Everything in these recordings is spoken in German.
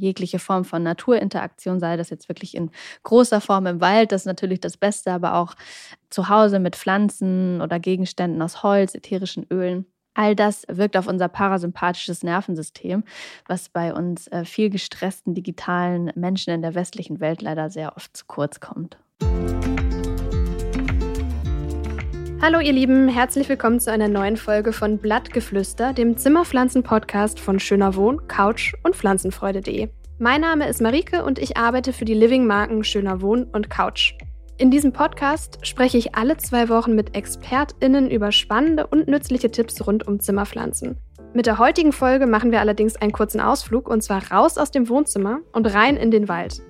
jegliche Form von Naturinteraktion, sei das jetzt wirklich in großer Form im Wald, das ist natürlich das Beste, aber auch zu Hause mit Pflanzen oder Gegenständen aus Holz, ätherischen Ölen. All das wirkt auf unser parasympathisches Nervensystem, was bei uns äh, viel gestressten digitalen Menschen in der westlichen Welt leider sehr oft zu kurz kommt. Hallo ihr Lieben, herzlich willkommen zu einer neuen Folge von Blattgeflüster, dem Zimmerpflanzen-Podcast von Schöner Wohn, Couch und Pflanzenfreude.de. Mein Name ist Marike und ich arbeite für die Living-Marken Schöner Wohn und Couch. In diesem Podcast spreche ich alle zwei Wochen mit ExpertInnen über spannende und nützliche Tipps rund um Zimmerpflanzen. Mit der heutigen Folge machen wir allerdings einen kurzen Ausflug und zwar raus aus dem Wohnzimmer und rein in den Wald.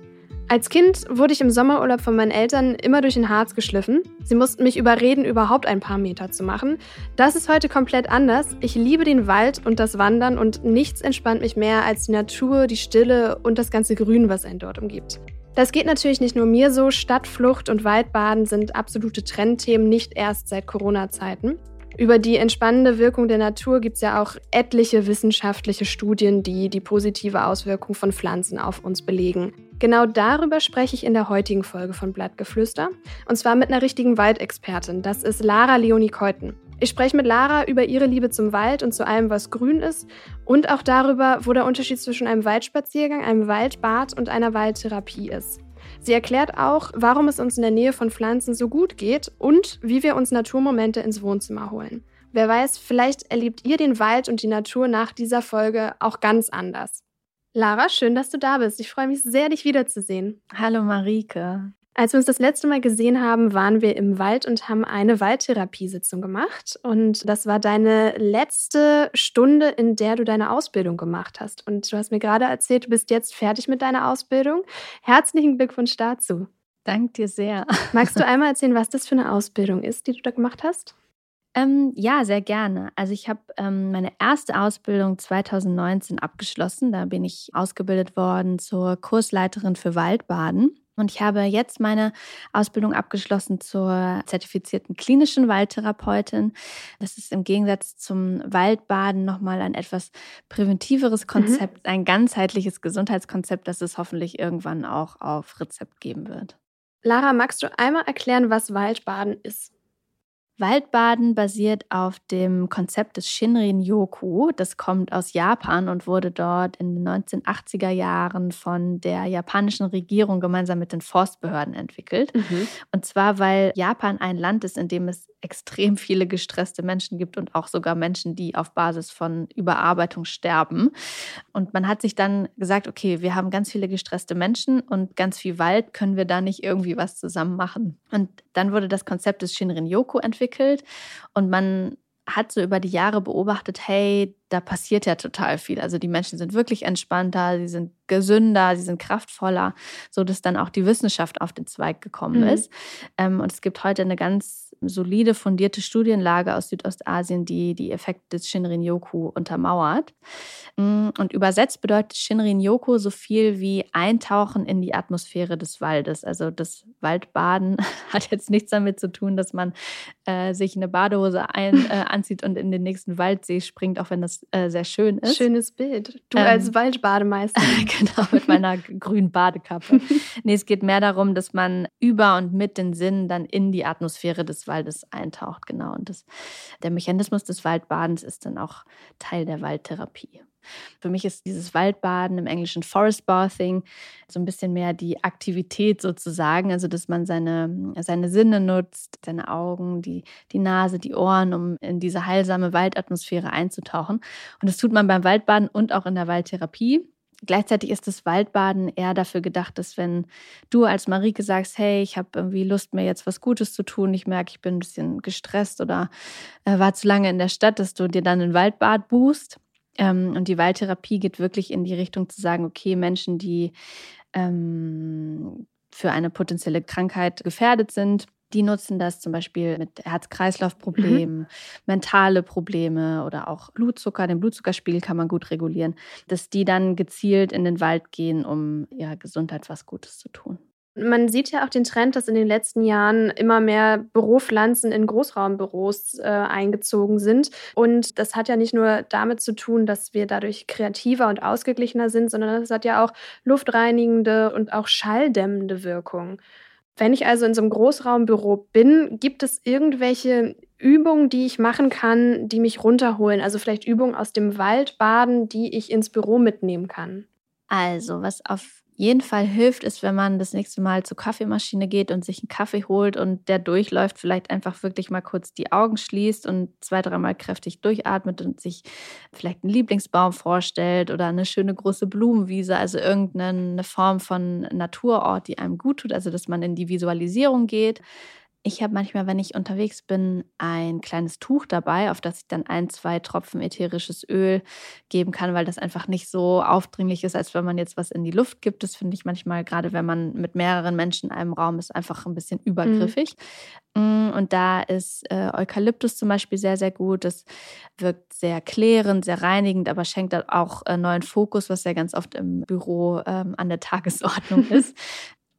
Als Kind wurde ich im Sommerurlaub von meinen Eltern immer durch den Harz geschliffen. Sie mussten mich überreden, überhaupt ein paar Meter zu machen. Das ist heute komplett anders. Ich liebe den Wald und das Wandern und nichts entspannt mich mehr als die Natur, die Stille und das ganze Grün, was einen dort umgibt. Das geht natürlich nicht nur mir so. Stadtflucht und Waldbaden sind absolute Trendthemen, nicht erst seit Corona-Zeiten. Über die entspannende Wirkung der Natur gibt es ja auch etliche wissenschaftliche Studien, die die positive Auswirkung von Pflanzen auf uns belegen. Genau darüber spreche ich in der heutigen Folge von Blattgeflüster. Und zwar mit einer richtigen Waldexpertin. Das ist Lara Leonie Keuten. Ich spreche mit Lara über ihre Liebe zum Wald und zu allem, was grün ist und auch darüber, wo der Unterschied zwischen einem Waldspaziergang, einem Waldbad und einer Waldtherapie ist. Sie erklärt auch, warum es uns in der Nähe von Pflanzen so gut geht und wie wir uns Naturmomente ins Wohnzimmer holen. Wer weiß, vielleicht erlebt ihr den Wald und die Natur nach dieser Folge auch ganz anders. Lara, schön, dass du da bist. Ich freue mich sehr, dich wiederzusehen. Hallo Marike. Als wir uns das letzte Mal gesehen haben, waren wir im Wald und haben eine Waldtherapiesitzung gemacht. Und das war deine letzte Stunde, in der du deine Ausbildung gemacht hast. Und du hast mir gerade erzählt, du bist jetzt fertig mit deiner Ausbildung. Herzlichen Glückwunsch dazu. Dank dir sehr. Magst du einmal erzählen, was das für eine Ausbildung ist, die du da gemacht hast? Ähm, ja, sehr gerne. Also ich habe ähm, meine erste Ausbildung 2019 abgeschlossen. Da bin ich ausgebildet worden zur Kursleiterin für Waldbaden. Und ich habe jetzt meine Ausbildung abgeschlossen zur zertifizierten klinischen Waldtherapeutin. Das ist im Gegensatz zum Waldbaden nochmal ein etwas präventiveres mhm. Konzept, mhm. ein ganzheitliches Gesundheitskonzept, das es hoffentlich irgendwann auch auf Rezept geben wird. Lara, magst du einmal erklären, was Waldbaden ist? Waldbaden basiert auf dem Konzept des Shinrin-Yoku. Das kommt aus Japan und wurde dort in den 1980er Jahren von der japanischen Regierung gemeinsam mit den Forstbehörden entwickelt. Mhm. Und zwar, weil Japan ein Land ist, in dem es extrem viele gestresste Menschen gibt und auch sogar Menschen, die auf Basis von Überarbeitung sterben. Und man hat sich dann gesagt, okay, wir haben ganz viele gestresste Menschen und ganz viel Wald, können wir da nicht irgendwie was zusammen machen? Und dann wurde das Konzept des Shinrin-Yoku entwickelt und man hat so über die Jahre beobachtet, hey, da passiert ja total viel. Also die Menschen sind wirklich entspannter, sie sind gesünder, sie sind kraftvoller, so dass dann auch die Wissenschaft auf den Zweig gekommen mhm. ist. Ähm, und es gibt heute eine ganz solide, fundierte Studienlage aus Südostasien, die die Effekte des Shinrin-Yoku untermauert. Mm, und übersetzt bedeutet Shinrin-Yoku so viel wie Eintauchen in die Atmosphäre des Waldes. Also das Waldbaden hat jetzt nichts damit zu tun, dass man äh, sich eine Badehose ein, äh, anzieht und in den nächsten Waldsee springt, auch wenn das äh, sehr schön ist. Schönes Bild. Du ähm, als Waldbademeister. genau, mit meiner grünen Badekappe. nee, es geht mehr darum, dass man über und mit den Sinnen dann in die Atmosphäre des Waldes eintaucht, genau. Und das, der Mechanismus des Waldbadens ist dann auch Teil der Waldtherapie. Für mich ist dieses Waldbaden im Englischen Forest Bathing so ein bisschen mehr die Aktivität sozusagen, also dass man seine, seine Sinne nutzt, seine Augen, die, die Nase, die Ohren, um in diese heilsame Waldatmosphäre einzutauchen. Und das tut man beim Waldbaden und auch in der Waldtherapie. Gleichzeitig ist das Waldbaden eher dafür gedacht, dass wenn du als Marike sagst, hey, ich habe irgendwie Lust, mir jetzt was Gutes zu tun, ich merke, ich bin ein bisschen gestresst oder äh, war zu lange in der Stadt, dass du dir dann ein Waldbad buchst. Ähm, und die Waldtherapie geht wirklich in die Richtung zu sagen, okay, Menschen, die ähm, für eine potenzielle Krankheit gefährdet sind, die nutzen das zum Beispiel mit Herz-Kreislauf-Problemen, mhm. mentale Probleme oder auch Blutzucker. Den Blutzuckerspiegel kann man gut regulieren, dass die dann gezielt in den Wald gehen, um ihrer Gesundheit was Gutes zu tun. Man sieht ja auch den Trend, dass in den letzten Jahren immer mehr Büropflanzen in Großraumbüros äh, eingezogen sind. Und das hat ja nicht nur damit zu tun, dass wir dadurch kreativer und ausgeglichener sind, sondern das hat ja auch luftreinigende und auch schalldämmende Wirkung. Wenn ich also in so einem Großraumbüro bin, gibt es irgendwelche Übungen, die ich machen kann, die mich runterholen? Also vielleicht Übungen aus dem Waldbaden, die ich ins Büro mitnehmen kann? Also, was auf jeden Fall hilft, ist, wenn man das nächste Mal zur Kaffeemaschine geht und sich einen Kaffee holt und der durchläuft, vielleicht einfach wirklich mal kurz die Augen schließt und zwei, dreimal kräftig durchatmet und sich vielleicht einen Lieblingsbaum vorstellt oder eine schöne große Blumenwiese, also irgendeine Form von Naturort, die einem gut tut, also dass man in die Visualisierung geht. Ich habe manchmal, wenn ich unterwegs bin, ein kleines Tuch dabei, auf das ich dann ein, zwei Tropfen ätherisches Öl geben kann, weil das einfach nicht so aufdringlich ist, als wenn man jetzt was in die Luft gibt. Das finde ich manchmal, gerade wenn man mit mehreren Menschen in einem Raum ist, einfach ein bisschen übergriffig. Mhm. Und da ist äh, Eukalyptus zum Beispiel sehr, sehr gut. Das wirkt sehr klärend, sehr reinigend, aber schenkt auch äh, neuen Fokus, was ja ganz oft im Büro ähm, an der Tagesordnung ist.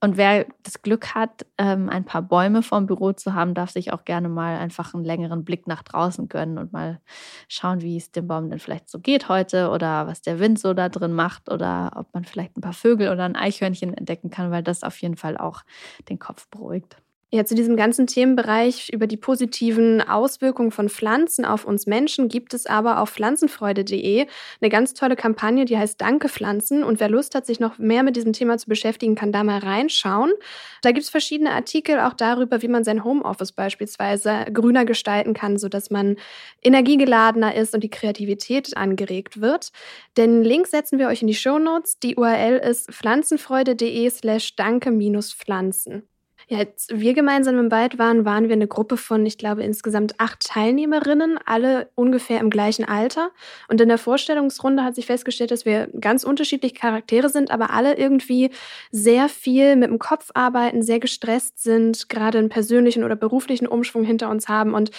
Und wer das Glück hat, ähm, ein paar Bäume vorm Büro zu haben, darf sich auch gerne mal einfach einen längeren Blick nach draußen gönnen und mal schauen, wie es dem Baum denn vielleicht so geht heute oder was der Wind so da drin macht oder ob man vielleicht ein paar Vögel oder ein Eichhörnchen entdecken kann, weil das auf jeden Fall auch den Kopf beruhigt. Ja, zu diesem ganzen Themenbereich über die positiven Auswirkungen von Pflanzen auf uns Menschen gibt es aber auf pflanzenfreude.de eine ganz tolle Kampagne, die heißt Danke Pflanzen. Und wer Lust hat, sich noch mehr mit diesem Thema zu beschäftigen, kann da mal reinschauen. Da gibt es verschiedene Artikel auch darüber, wie man sein Homeoffice beispielsweise grüner gestalten kann, sodass man energiegeladener ist und die Kreativität angeregt wird. Den Link setzen wir euch in die Show Notes. Die URL ist pflanzenfreude.de slash danke-pflanzen. Ja, als wir gemeinsam im Wald waren, waren wir eine Gruppe von, ich glaube, insgesamt acht Teilnehmerinnen, alle ungefähr im gleichen Alter. Und in der Vorstellungsrunde hat sich festgestellt, dass wir ganz unterschiedliche Charaktere sind, aber alle irgendwie sehr viel mit dem Kopf arbeiten, sehr gestresst sind, gerade einen persönlichen oder beruflichen Umschwung hinter uns haben und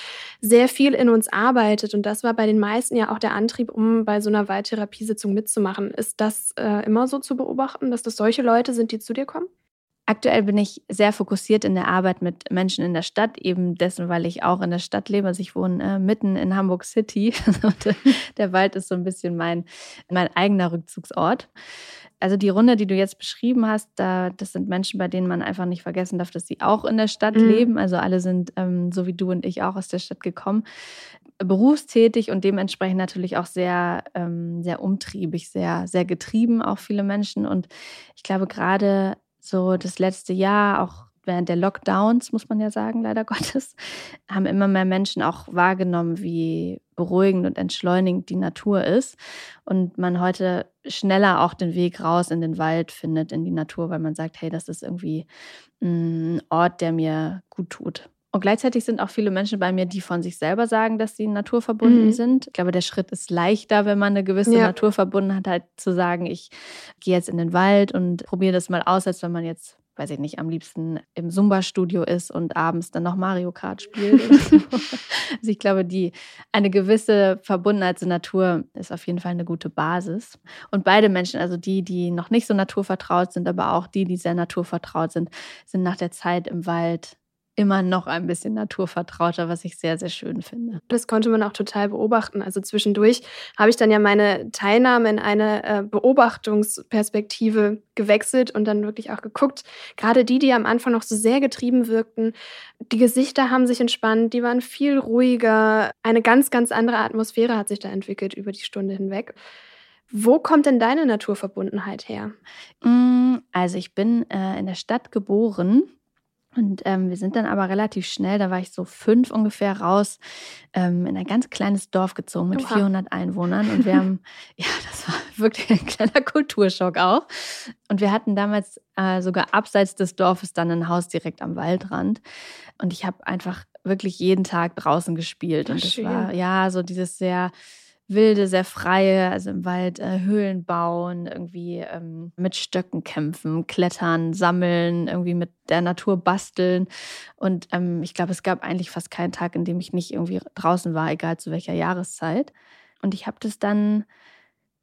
sehr viel in uns arbeitet. Und das war bei den meisten ja auch der Antrieb, um bei so einer Waldtherapiesitzung mitzumachen. Ist das äh, immer so zu beobachten, dass das solche Leute sind, die zu dir kommen? Aktuell bin ich sehr fokussiert in der Arbeit mit Menschen in der Stadt, eben dessen, weil ich auch in der Stadt lebe. Also ich wohne äh, mitten in Hamburg City. der Wald ist so ein bisschen mein, mein eigener Rückzugsort. Also die Runde, die du jetzt beschrieben hast, da, das sind Menschen, bei denen man einfach nicht vergessen darf, dass sie auch in der Stadt mhm. leben. Also alle sind, ähm, so wie du und ich, auch aus der Stadt gekommen, berufstätig und dementsprechend natürlich auch sehr, ähm, sehr umtriebig, sehr, sehr getrieben, auch viele Menschen. Und ich glaube, gerade so das letzte Jahr, auch während der Lockdowns, muss man ja sagen, leider Gottes, haben immer mehr Menschen auch wahrgenommen, wie beruhigend und entschleunigend die Natur ist. Und man heute schneller auch den Weg raus in den Wald findet, in die Natur, weil man sagt, hey, das ist irgendwie ein Ort, der mir gut tut. Und gleichzeitig sind auch viele Menschen bei mir, die von sich selber sagen, dass sie naturverbunden mhm. sind. Ich glaube, der Schritt ist leichter, wenn man eine gewisse ja. Naturverbundenheit hat, zu sagen, ich gehe jetzt in den Wald und probiere das mal aus, als wenn man jetzt, weiß ich nicht, am liebsten im Zumba-Studio ist und abends dann noch Mario Kart spielt. so. Also ich glaube, die eine gewisse Verbundenheit zur Natur ist auf jeden Fall eine gute Basis. Und beide Menschen, also die, die noch nicht so naturvertraut sind, aber auch die, die sehr naturvertraut sind, sind nach der Zeit im Wald immer noch ein bisschen naturvertrauter, was ich sehr, sehr schön finde. Das konnte man auch total beobachten. Also zwischendurch habe ich dann ja meine Teilnahme in eine äh, Beobachtungsperspektive gewechselt und dann wirklich auch geguckt. Gerade die, die am Anfang noch so sehr getrieben wirkten, die Gesichter haben sich entspannt, die waren viel ruhiger. Eine ganz, ganz andere Atmosphäre hat sich da entwickelt über die Stunde hinweg. Wo kommt denn deine Naturverbundenheit her? Mm, also ich bin äh, in der Stadt geboren und ähm, wir sind dann aber relativ schnell, da war ich so fünf ungefähr raus, ähm, in ein ganz kleines Dorf gezogen mit Oha. 400 Einwohnern. Und wir haben, ja, das war wirklich ein kleiner Kulturschock auch. Und wir hatten damals äh, sogar abseits des Dorfes dann ein Haus direkt am Waldrand. Und ich habe einfach wirklich jeden Tag draußen gespielt. Und das war ja so dieses sehr wilde, sehr freie, also im Wald äh, Höhlen bauen, irgendwie ähm, mit Stöcken kämpfen, klettern, sammeln, irgendwie mit der Natur basteln. Und ähm, ich glaube, es gab eigentlich fast keinen Tag, in dem ich nicht irgendwie draußen war, egal zu welcher Jahreszeit. Und ich habe das dann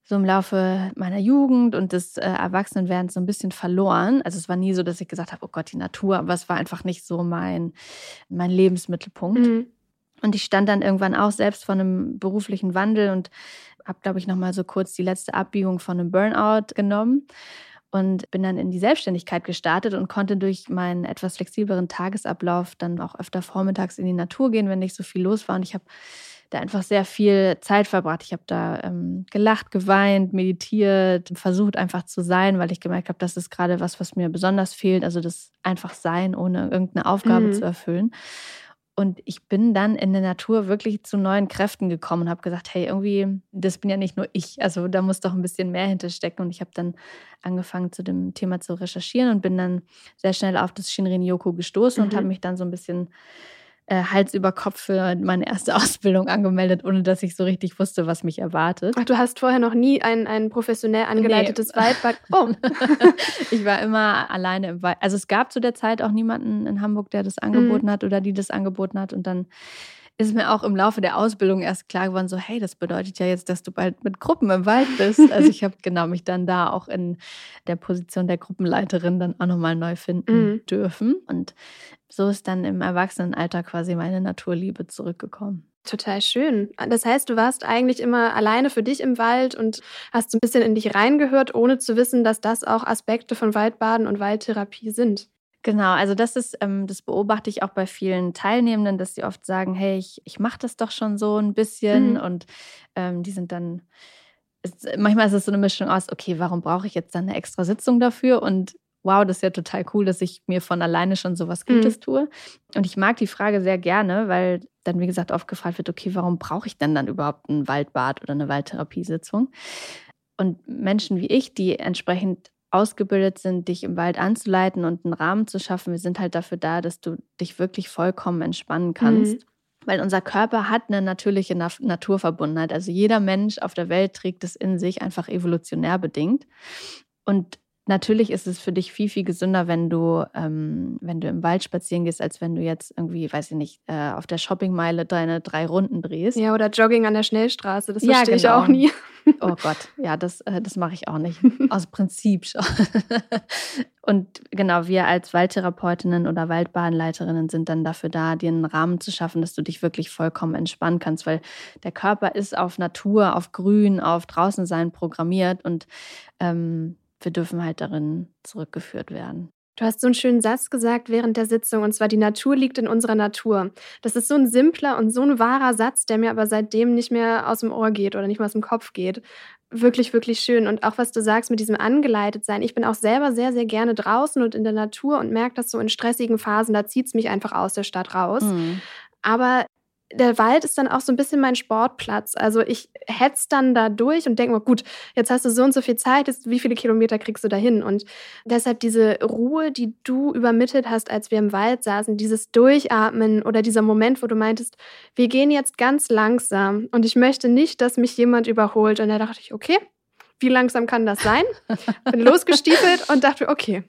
so im Laufe meiner Jugend und des äh, Erwachsenenwerdens so ein bisschen verloren. Also es war nie so, dass ich gesagt habe, oh Gott, die Natur, aber es war einfach nicht so mein, mein Lebensmittelpunkt. Mhm. Und ich stand dann irgendwann auch selbst vor einem beruflichen Wandel und habe, glaube ich, nochmal so kurz die letzte Abbiegung von einem Burnout genommen und bin dann in die Selbstständigkeit gestartet und konnte durch meinen etwas flexibleren Tagesablauf dann auch öfter vormittags in die Natur gehen, wenn nicht so viel los war. Und ich habe da einfach sehr viel Zeit verbracht. Ich habe da ähm, gelacht, geweint, meditiert, versucht einfach zu sein, weil ich gemerkt habe, das ist gerade was, was mir besonders fehlt. Also das einfach sein, ohne irgendeine Aufgabe mhm. zu erfüllen. Und ich bin dann in der Natur wirklich zu neuen Kräften gekommen und habe gesagt, hey, irgendwie, das bin ja nicht nur ich. Also da muss doch ein bisschen mehr hinterstecken. Und ich habe dann angefangen, zu dem Thema zu recherchieren und bin dann sehr schnell auf das Shinrin-Yoku gestoßen mhm. und habe mich dann so ein bisschen äh, Hals über Kopf für meine erste Ausbildung angemeldet, ohne dass ich so richtig wusste, was mich erwartet. Ach, du hast vorher noch nie ein, ein professionell angeleitetes nee. Waldbad. Oh. ich war immer alleine im Wald. Also es gab zu der Zeit auch niemanden in Hamburg, der das angeboten mhm. hat oder die das angeboten hat. Und dann ist mir auch im Laufe der Ausbildung erst klar geworden, so hey, das bedeutet ja jetzt, dass du bald mit Gruppen im Wald bist. Also ich habe genau mich dann da auch in der Position der Gruppenleiterin dann auch nochmal neu finden mhm. dürfen. Und so ist dann im Erwachsenenalter quasi meine Naturliebe zurückgekommen. Total schön. Das heißt, du warst eigentlich immer alleine für dich im Wald und hast so ein bisschen in dich reingehört, ohne zu wissen, dass das auch Aspekte von Waldbaden und Waldtherapie sind. Genau, also das ist, ähm, das beobachte ich auch bei vielen Teilnehmenden, dass sie oft sagen, hey, ich, ich mache das doch schon so ein bisschen mhm. und ähm, die sind dann, ist, manchmal ist es so eine Mischung aus, okay, warum brauche ich jetzt dann eine extra Sitzung dafür und wow, das ist ja total cool, dass ich mir von alleine schon sowas Gutes mhm. tue. Und ich mag die Frage sehr gerne, weil dann, wie gesagt, oft gefragt wird, okay, warum brauche ich denn dann überhaupt ein Waldbad oder eine Waldtherapiesitzung? Und Menschen wie ich, die entsprechend ausgebildet sind, dich im Wald anzuleiten und einen Rahmen zu schaffen. Wir sind halt dafür da, dass du dich wirklich vollkommen entspannen kannst. Mhm. Weil unser Körper hat eine natürliche Naturverbundenheit. Also jeder Mensch auf der Welt trägt es in sich, einfach evolutionär bedingt. Und Natürlich ist es für dich viel, viel gesünder, wenn du, ähm, wenn du im Wald spazieren gehst, als wenn du jetzt irgendwie, weiß ich nicht, äh, auf der Shoppingmeile deine drei Runden drehst. Ja, oder Jogging an der Schnellstraße, das ja, verstehe genau. ich auch nie. Oh Gott, ja, das, äh, das mache ich auch nicht. Aus Prinzip schon. Und genau, wir als Waldtherapeutinnen oder Waldbahnleiterinnen sind dann dafür da, dir einen Rahmen zu schaffen, dass du dich wirklich vollkommen entspannen kannst, weil der Körper ist auf Natur, auf Grün, auf Draußensein programmiert und ähm, wir dürfen halt darin zurückgeführt werden. Du hast so einen schönen Satz gesagt während der Sitzung, und zwar die Natur liegt in unserer Natur. Das ist so ein simpler und so ein wahrer Satz, der mir aber seitdem nicht mehr aus dem Ohr geht oder nicht mehr aus dem Kopf geht. Wirklich, wirklich schön. Und auch was du sagst mit diesem angeleitet sein. Ich bin auch selber sehr, sehr gerne draußen und in der Natur und merke das so in stressigen Phasen, da zieht es mich einfach aus der Stadt raus. Mhm. Aber der Wald ist dann auch so ein bisschen mein Sportplatz. Also ich hetz dann da durch und denke mir, gut, jetzt hast du so und so viel Zeit, jetzt wie viele Kilometer kriegst du da hin? Und deshalb diese Ruhe, die du übermittelt hast, als wir im Wald saßen, dieses Durchatmen oder dieser Moment, wo du meintest, wir gehen jetzt ganz langsam und ich möchte nicht, dass mich jemand überholt. Und da dachte ich, okay, wie langsam kann das sein? Bin losgestiefelt und dachte, okay,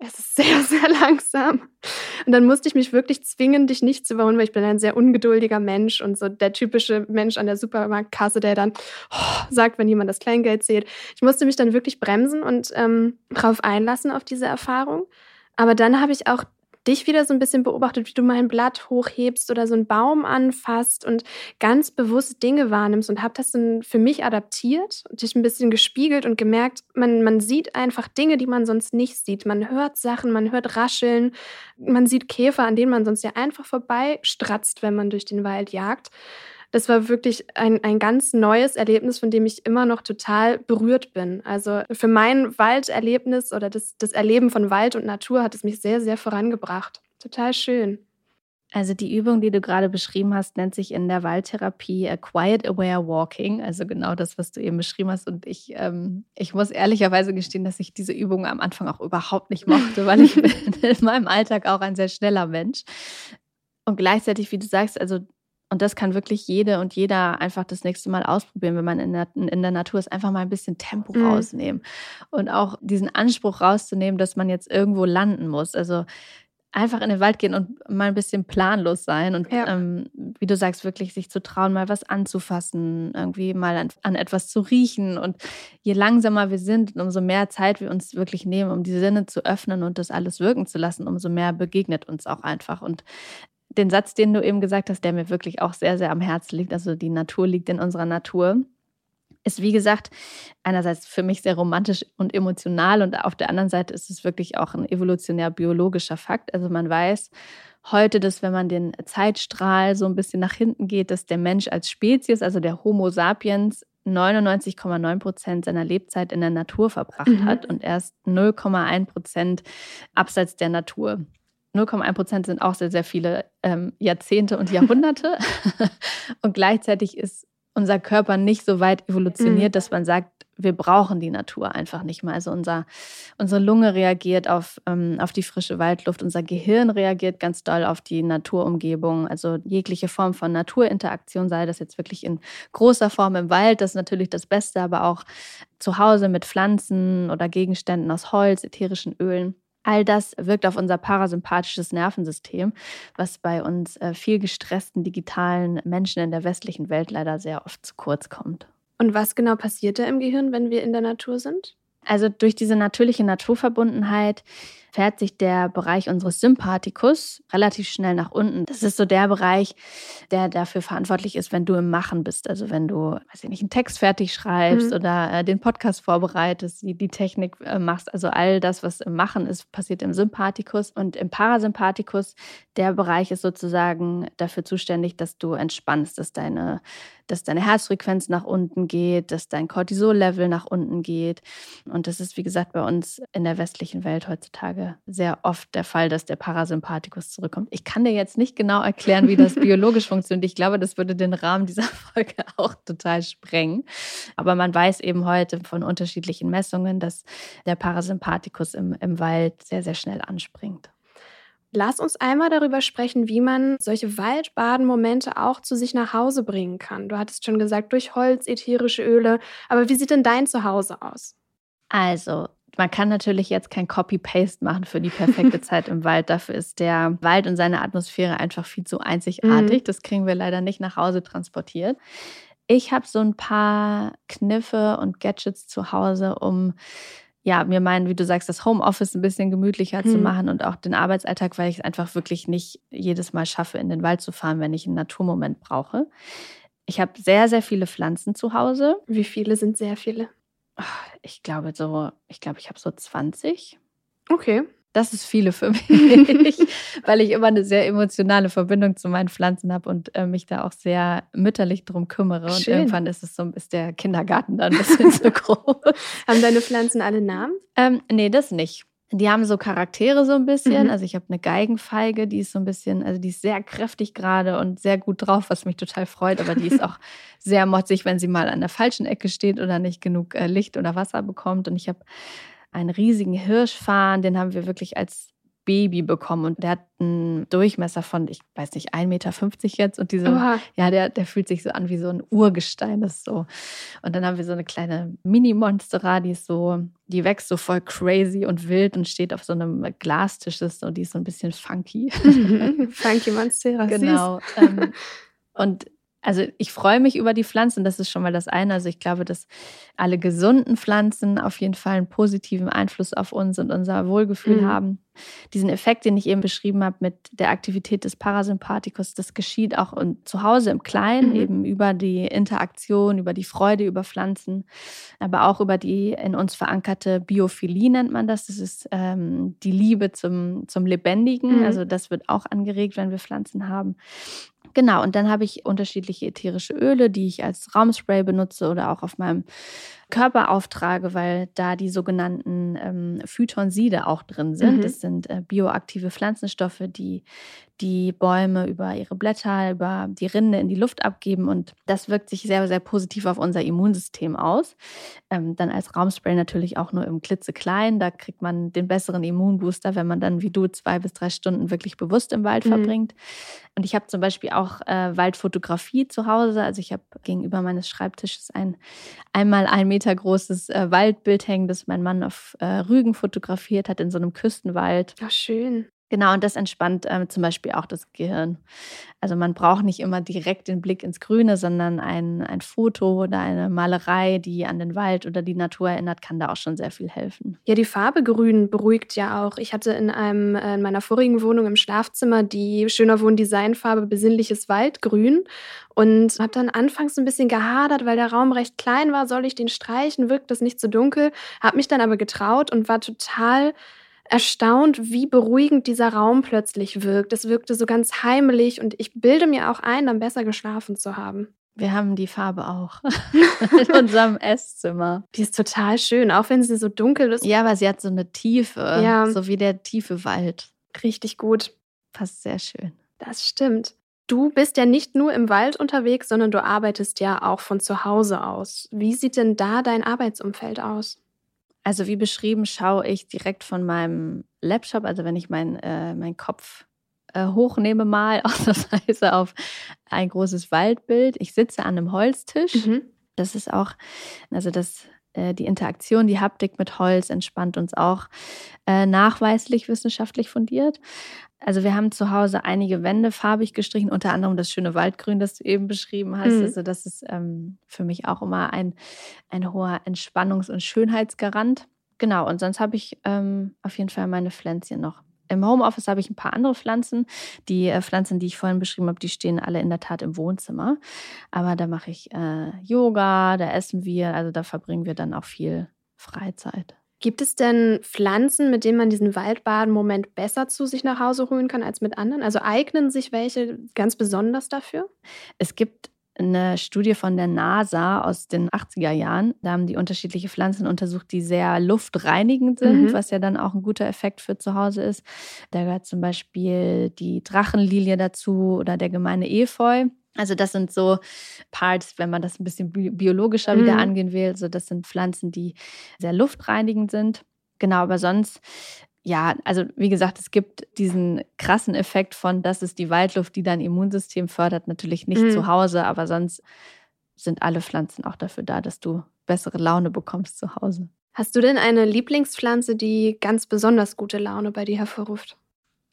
es ist sehr, sehr langsam. Und dann musste ich mich wirklich zwingen, dich nicht zu überholen, weil ich bin ein sehr ungeduldiger Mensch und so der typische Mensch an der Supermarktkasse, der dann oh, sagt, wenn jemand das Kleingeld zählt. Ich musste mich dann wirklich bremsen und ähm, darauf einlassen, auf diese Erfahrung. Aber dann habe ich auch dich wieder so ein bisschen beobachtet, wie du mal ein Blatt hochhebst oder so einen Baum anfasst und ganz bewusst Dinge wahrnimmst und habe das dann für mich adaptiert und dich ein bisschen gespiegelt und gemerkt, man, man sieht einfach Dinge, die man sonst nicht sieht. Man hört Sachen, man hört Rascheln, man sieht Käfer, an denen man sonst ja einfach vorbeistratzt, wenn man durch den Wald jagt das war wirklich ein, ein ganz neues Erlebnis, von dem ich immer noch total berührt bin. Also für mein Walderlebnis oder das, das Erleben von Wald und Natur hat es mich sehr, sehr vorangebracht. Total schön. Also die Übung, die du gerade beschrieben hast, nennt sich in der Waldtherapie Quiet Aware Walking. Also genau das, was du eben beschrieben hast. Und ich, ähm, ich muss ehrlicherweise gestehen, dass ich diese Übung am Anfang auch überhaupt nicht mochte, weil ich bin in meinem Alltag auch ein sehr schneller Mensch. Und gleichzeitig, wie du sagst, also und das kann wirklich jede und jeder einfach das nächste Mal ausprobieren, wenn man in der, in der Natur ist, einfach mal ein bisschen Tempo mhm. rausnehmen und auch diesen Anspruch rauszunehmen, dass man jetzt irgendwo landen muss. Also einfach in den Wald gehen und mal ein bisschen planlos sein und Ja. ähm, wie du sagst, wirklich sich zu trauen, mal was anzufassen, irgendwie mal an, an etwas zu riechen. Und je langsamer wir sind, und umso mehr Zeit wir uns wirklich nehmen, um die Sinne zu öffnen und das alles wirken zu lassen, umso mehr begegnet uns auch einfach. Und den Satz, den du eben gesagt hast, der mir wirklich auch sehr, sehr am Herzen liegt, also die Natur liegt in unserer Natur, ist wie gesagt einerseits für mich sehr romantisch und emotional und auf der anderen Seite ist es wirklich auch ein evolutionär biologischer Fakt. Also man weiß heute, dass wenn man den Zeitstrahl so ein bisschen nach hinten geht, dass der Mensch als Spezies, also der Homo sapiens, 99,9 Prozent seiner Lebzeit in der Natur verbracht Mhm. hat und erst 0,1 Prozent abseits der Natur. 0,1 Prozent sind auch sehr, sehr viele ähm, Jahrzehnte und Jahrhunderte. und gleichzeitig ist unser Körper nicht so weit evolutioniert, Mhm. dass man sagt, wir brauchen die Natur einfach nicht mehr. Also unser, unsere Lunge reagiert auf, ähm, auf die frische Waldluft, unser Gehirn reagiert ganz doll auf die Naturumgebung. Also jegliche Form von Naturinteraktion, sei das jetzt wirklich in großer Form im Wald, das ist natürlich das Beste, aber auch zu Hause mit Pflanzen oder Gegenständen aus Holz, ätherischen Ölen. All das wirkt auf unser parasympathisches Nervensystem, was bei uns äh, viel gestressten digitalen Menschen in der westlichen Welt leider sehr oft zu kurz kommt. Und was genau passiert da im Gehirn, wenn wir in der Natur sind? Also durch diese natürliche Naturverbundenheit fährt sich der Bereich unseres Sympathikus relativ schnell nach unten. Das ist so der Bereich, der dafür verantwortlich ist, wenn du im Machen bist. Also wenn du, weiß ich nicht, einen Text fertig schreibst Mhm. oder äh, den Podcast vorbereitest, die, die Technik äh, machst. Also all das, was im Machen ist, passiert im Sympathikus. Und im Parasympathikus, der Bereich ist sozusagen dafür zuständig, dass du entspannst, dass deine dass deine Herzfrequenz nach unten geht, dass dein Cortisol-Level nach unten geht. Und das ist, wie gesagt, bei uns in der westlichen Welt heutzutage sehr oft der Fall, dass der Parasympathikus zurückkommt. Ich kann dir jetzt nicht genau erklären, wie das biologisch funktioniert. Ich glaube, das würde den Rahmen dieser Folge auch total sprengen. Aber man weiß eben heute von unterschiedlichen Messungen, dass der Parasympathikus im, im Wald sehr, sehr schnell anspringt. Lass uns einmal darüber sprechen, wie man solche Waldbaden-Momente auch zu sich nach Hause bringen kann. Du hattest schon gesagt, durch Holz, ätherische Öle. Aber wie sieht denn dein Zuhause aus? Also, man kann natürlich jetzt kein Copy-Paste machen für die perfekte Zeit im Wald. Dafür ist der Wald und seine Atmosphäre einfach viel zu einzigartig. Mhm. Das kriegen wir leider nicht nach Hause transportiert. Ich habe so ein paar Kniffe und Gadgets zu Hause, um ja, mir meinen, wie du sagst, das Homeoffice ein bisschen gemütlicher zu Hm. machen und auch den Arbeitsalltag, weil ich es einfach wirklich nicht jedes Mal schaffe, in den Wald zu fahren, wenn ich einen Naturmoment brauche. Ich habe sehr, sehr viele Pflanzen zu Hause. Wie viele sind sehr viele? Ah, Ich glaube so, ich glaube, ich habe so 20. Okay. Das ist viele für mich, weil ich immer eine sehr emotionale Verbindung zu meinen Pflanzen habe und äh, mich da auch sehr mütterlich drum kümmere. Und Schön. irgendwann ist es so, ist der Kindergarten dann ein bisschen zu groß. Haben deine Pflanzen alle Namen? Ähm, nee, das nicht. Die haben so Charaktere so ein bisschen. Mhm. Also ich habe eine Geigenfeige, die ist so ein bisschen, also die ist sehr kräftig gerade und sehr gut drauf, was mich total freut. Aber die ist auch sehr motzig, wenn sie mal an der falschen Ecke steht oder nicht genug äh, Licht oder Wasser bekommt. Und ich habe einen riesigen Hirschfarn, den haben wir wirklich als Baby bekommen und der hat einen Durchmesser von, ich weiß nicht, 1,50 Meter jetzt und diese Oha. ja, der, der fühlt sich so an wie so ein Urgestein. Das ist so. Und dann haben wir so eine kleine Mini-Monstera, die ist so, die wächst so voll crazy und wild und steht auf so einem Glastisch. Das ist so, die ist so ein bisschen funky. Funky Monstera. genau. Ähm, und also ich freue mich über die Pflanzen, das ist schon mal das eine. Also ich glaube, dass alle gesunden Pflanzen auf jeden Fall einen positiven Einfluss auf uns und unser Wohlgefühl Mhm. haben. Diesen Effekt, den ich eben beschrieben habe mit der Aktivität des Parasympathikus, das geschieht auch zu Hause im Kleinen, Mhm. eben über die Interaktion, über die Freude über Pflanzen, aber auch über die in uns verankerte Biophilie nennt man das. Das ist ähm, die Liebe zum, zum Lebendigen. Mhm. Also das wird auch angeregt, wenn wir Pflanzen haben. Genau, und dann habe ich unterschiedliche ätherische Öle, die ich als Raumspray benutze oder auch auf meinem Körper auftrage, weil da die sogenannten ähm, Phytonside auch drin sind. Mhm. Das sind äh, bioaktive Pflanzenstoffe, die die Bäume über ihre Blätter, über die Rinde in die Luft abgeben. Und das wirkt sich sehr, sehr positiv auf unser Immunsystem aus. Ähm, dann als Raumspray natürlich auch nur im klitzeklein. Da kriegt man den besseren Immunbooster, wenn man dann wie du zwei bis drei Stunden wirklich bewusst im Wald Mhm. verbringt. Und ich habe zum Beispiel auch äh, Waldfotografie zu Hause. Also ich habe gegenüber meines Schreibtisches ein einmal ein Meter großes äh, Waldbild hängen, das mein Mann auf äh, Rügen fotografiert hat in so einem Küstenwald. Ach, schön. Genau, und das entspannt ähm, zum Beispiel auch das Gehirn. Also man braucht nicht immer direkt den Blick ins Grüne, sondern ein, ein Foto oder eine Malerei, die an den Wald oder die Natur erinnert, kann da auch schon sehr viel helfen. Ja, die Farbe Grün beruhigt ja auch. Ich hatte in, einem, äh, in meiner vorigen Wohnung im Schlafzimmer die Schöner Wohn Designfarbe Besinnliches Waldgrün und habe dann anfangs ein bisschen gehadert, weil der Raum recht klein war. Soll ich den streichen? Wirkt das nicht zu so dunkel? Habe mich dann aber getraut und war total erstaunt, wie beruhigend dieser Raum plötzlich wirkt. Es wirkte so ganz heimelig und ich bilde mir auch ein, dann besser geschlafen zu haben. Wir haben die Farbe auch in unserem Esszimmer. Die ist total schön, auch wenn sie so dunkel ist. Ja, aber sie hat so eine Tiefe, ja. so wie der tiefe Wald. Richtig gut. Passt sehr schön. Das stimmt. Du bist ja nicht nur im Wald unterwegs, sondern du arbeitest ja auch von zu Hause aus. Wie sieht denn da dein Arbeitsumfeld aus? Also wie beschrieben, schaue ich direkt von meinem Laptop, also wenn ich meinen äh, mein Kopf äh, hochnehme mal ausnahmsweise auf ein großes Waldbild. Ich sitze an einem Holztisch. Mhm. Das ist auch, also das, äh, die Interaktion, die Haptik mit Holz entspannt uns auch äh, nachweislich wissenschaftlich fundiert. Also wir haben zu Hause einige Wände farbig gestrichen, unter anderem das schöne Waldgrün, das du eben beschrieben hast. Mhm. Also das ist ähm, für mich auch immer ein, ein hoher Entspannungs- und Schönheitsgarant. Genau, und sonst habe ich ähm, auf jeden Fall meine Pflänzchen noch. Im Homeoffice habe ich ein paar andere Pflanzen. Die äh, Pflanzen, die ich vorhin beschrieben habe, die stehen alle in der Tat im Wohnzimmer. Aber da mache ich äh, Yoga, da essen wir, also da verbringen wir dann auch viel Freizeit. Gibt es denn Pflanzen, mit denen man diesen Waldbaden-Moment besser zu sich nach Hause holen kann als mit anderen? Also eignen sich welche ganz besonders dafür? Es gibt eine Studie von der NASA aus den 80er Jahren. Da haben die unterschiedliche Pflanzen untersucht, die sehr luftreinigend sind, mhm. was ja dann auch ein guter Effekt für zu Hause ist. Da gehört zum Beispiel die Drachenlilie dazu oder der gemeine Efeu. Also das sind so Parts, wenn man das ein bisschen biologischer mhm. wieder angehen will. Also das sind Pflanzen, die sehr luftreinigend sind. Genau, aber sonst, ja, also wie gesagt, es gibt diesen krassen Effekt von, das ist die Waldluft, die dein Immunsystem fördert, natürlich nicht mhm. zu Hause, aber sonst sind alle Pflanzen auch dafür da, dass du bessere Laune bekommst zu Hause. Hast du denn eine Lieblingspflanze, die ganz besonders gute Laune bei dir hervorruft?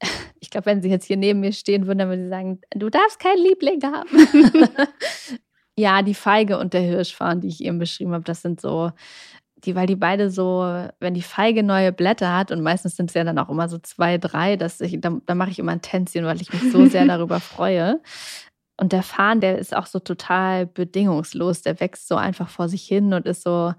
ich glaube, wenn sie jetzt hier neben mir stehen würden, dann würde sie sagen, du darfst keinen Liebling haben. ja, die Feige und der Hirschfahren, die ich eben beschrieben habe, das sind so, die, weil die beide so, wenn die Feige neue Blätter hat, und meistens sind es ja dann auch immer so zwei, drei, dass ich, da, da mache ich immer ein Tänzchen, weil ich mich so sehr darüber freue. Und der Farn, der ist auch so total bedingungslos, der wächst so einfach vor sich hin und ist so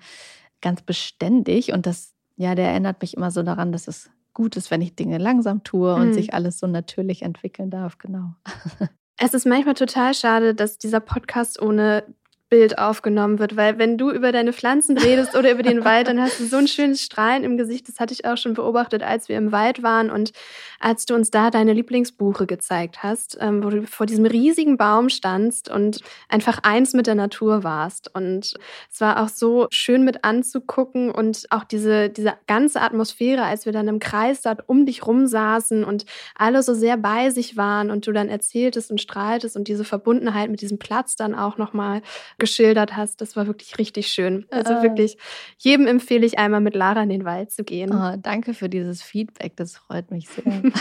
ganz beständig. Und das, ja, der erinnert mich immer so daran, dass es gut ist, wenn ich Dinge langsam tue und mhm. sich alles so natürlich entwickeln darf, genau. Es ist manchmal total schade, dass dieser Podcast ohne Bild aufgenommen wird, weil wenn du über deine Pflanzen redest oder über den Wald, dann hast du so ein schönes Strahlen im Gesicht. Das hatte ich auch schon beobachtet, als wir im Wald waren und als du uns da deine Lieblingsbuche gezeigt hast, ähm, wo du vor diesem riesigen Baum standst und einfach eins mit der Natur warst. Und es war auch so schön mit anzugucken und auch diese, diese ganze Atmosphäre, als wir dann im Kreis dort um dich rum saßen und alle so sehr bei sich waren und du dann erzähltest und strahltest und diese Verbundenheit mit diesem Platz dann auch nochmal geschildert hast. Das war wirklich richtig schön. Also äh. wirklich, jedem empfehle ich einmal mit Lara in den Wald zu gehen. Oh, danke für dieses Feedback, das freut mich sehr.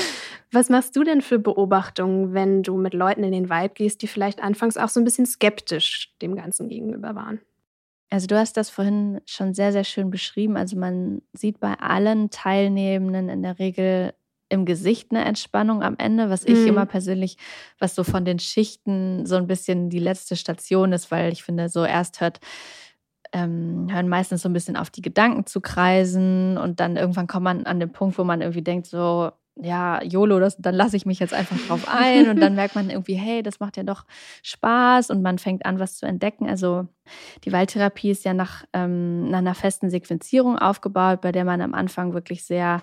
Was machst du denn für Beobachtungen, wenn du mit Leuten in den Wald gehst, die vielleicht anfangs auch so ein bisschen skeptisch dem Ganzen gegenüber waren? Also du hast das vorhin schon sehr, sehr schön beschrieben. Also man sieht bei allen Teilnehmenden in der Regel im Gesicht eine Entspannung am Ende, was ich mhm. immer persönlich, was so von den Schichten so ein bisschen die letzte Station ist, weil ich finde, so erst hört, ähm, hören meistens so ein bisschen auf die Gedanken zu kreisen und dann irgendwann kommt man an den Punkt, wo man irgendwie denkt, so, ja, YOLO, das, dann lasse ich mich jetzt einfach drauf ein und dann merkt man irgendwie, hey, das macht ja doch Spaß und man fängt an, was zu entdecken. Also die Waldtherapie ist ja nach, ähm, nach einer festen Sequenzierung aufgebaut, bei der man am Anfang wirklich sehr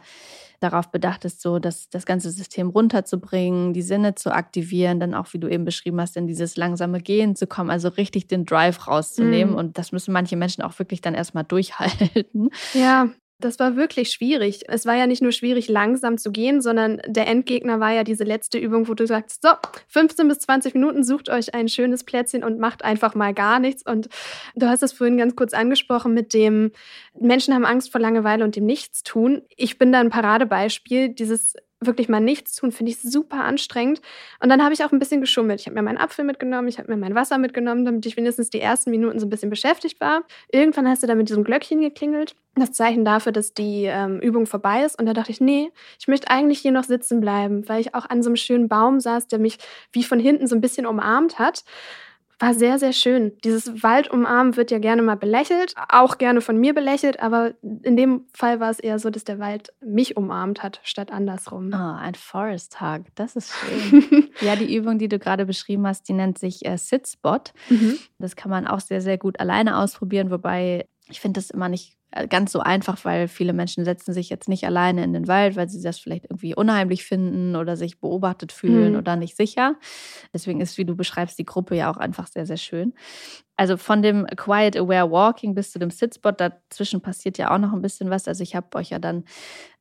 darauf bedacht ist, so das, das ganze System runterzubringen, die Sinne zu aktivieren, dann auch, wie du eben beschrieben hast, in dieses langsame Gehen zu kommen, also richtig den Drive rauszunehmen. Mm. Und das müssen manche Menschen auch wirklich dann erstmal durchhalten. Ja, das war wirklich schwierig. Es war ja nicht nur schwierig, langsam zu gehen, sondern der Endgegner war ja diese letzte Übung, wo du sagst, so, 15 bis 20 Minuten, sucht euch ein schönes Plätzchen und macht einfach mal gar nichts. Und du hast es vorhin ganz kurz angesprochen mit dem, Menschen haben Angst vor Langeweile und dem Nichtstun. Ich bin da ein Paradebeispiel. Dieses wirklich mal nichts tun, finde ich super anstrengend. Und dann habe ich auch ein bisschen geschummelt. Ich habe mir meinen Apfel mitgenommen, ich habe mir mein Wasser mitgenommen, damit ich wenigstens die ersten Minuten so ein bisschen beschäftigt war. Irgendwann hast du da mit diesem Glöckchen geklingelt. Das Zeichen dafür, dass die ähm, Übung vorbei ist. Und da dachte ich, nee, ich möchte eigentlich hier noch sitzen bleiben, weil ich auch an so einem schönen Baum saß, der mich wie von hinten so ein bisschen umarmt hat war sehr, sehr schön. Dieses Waldumarmen wird ja gerne mal belächelt, auch gerne von mir belächelt, aber in dem Fall war es eher so, dass der Wald mich umarmt hat, statt andersrum. Oh, ein Forest Hug, das ist schön. ja, die Übung, die du gerade beschrieben hast, die nennt sich äh, Sit-Spot. Mhm. Das kann man auch sehr, sehr gut alleine ausprobieren, wobei ich finde das immer nicht ganz so einfach, weil viele Menschen setzen sich jetzt nicht alleine in den Wald, weil sie das vielleicht irgendwie unheimlich finden oder sich beobachtet fühlen mhm. oder nicht sicher. Deswegen ist, wie du beschreibst, die Gruppe ja auch einfach sehr, sehr schön also von dem Quiet Aware Walking bis zu dem Sitspot, dazwischen passiert ja auch noch ein bisschen was. Also ich habe euch ja dann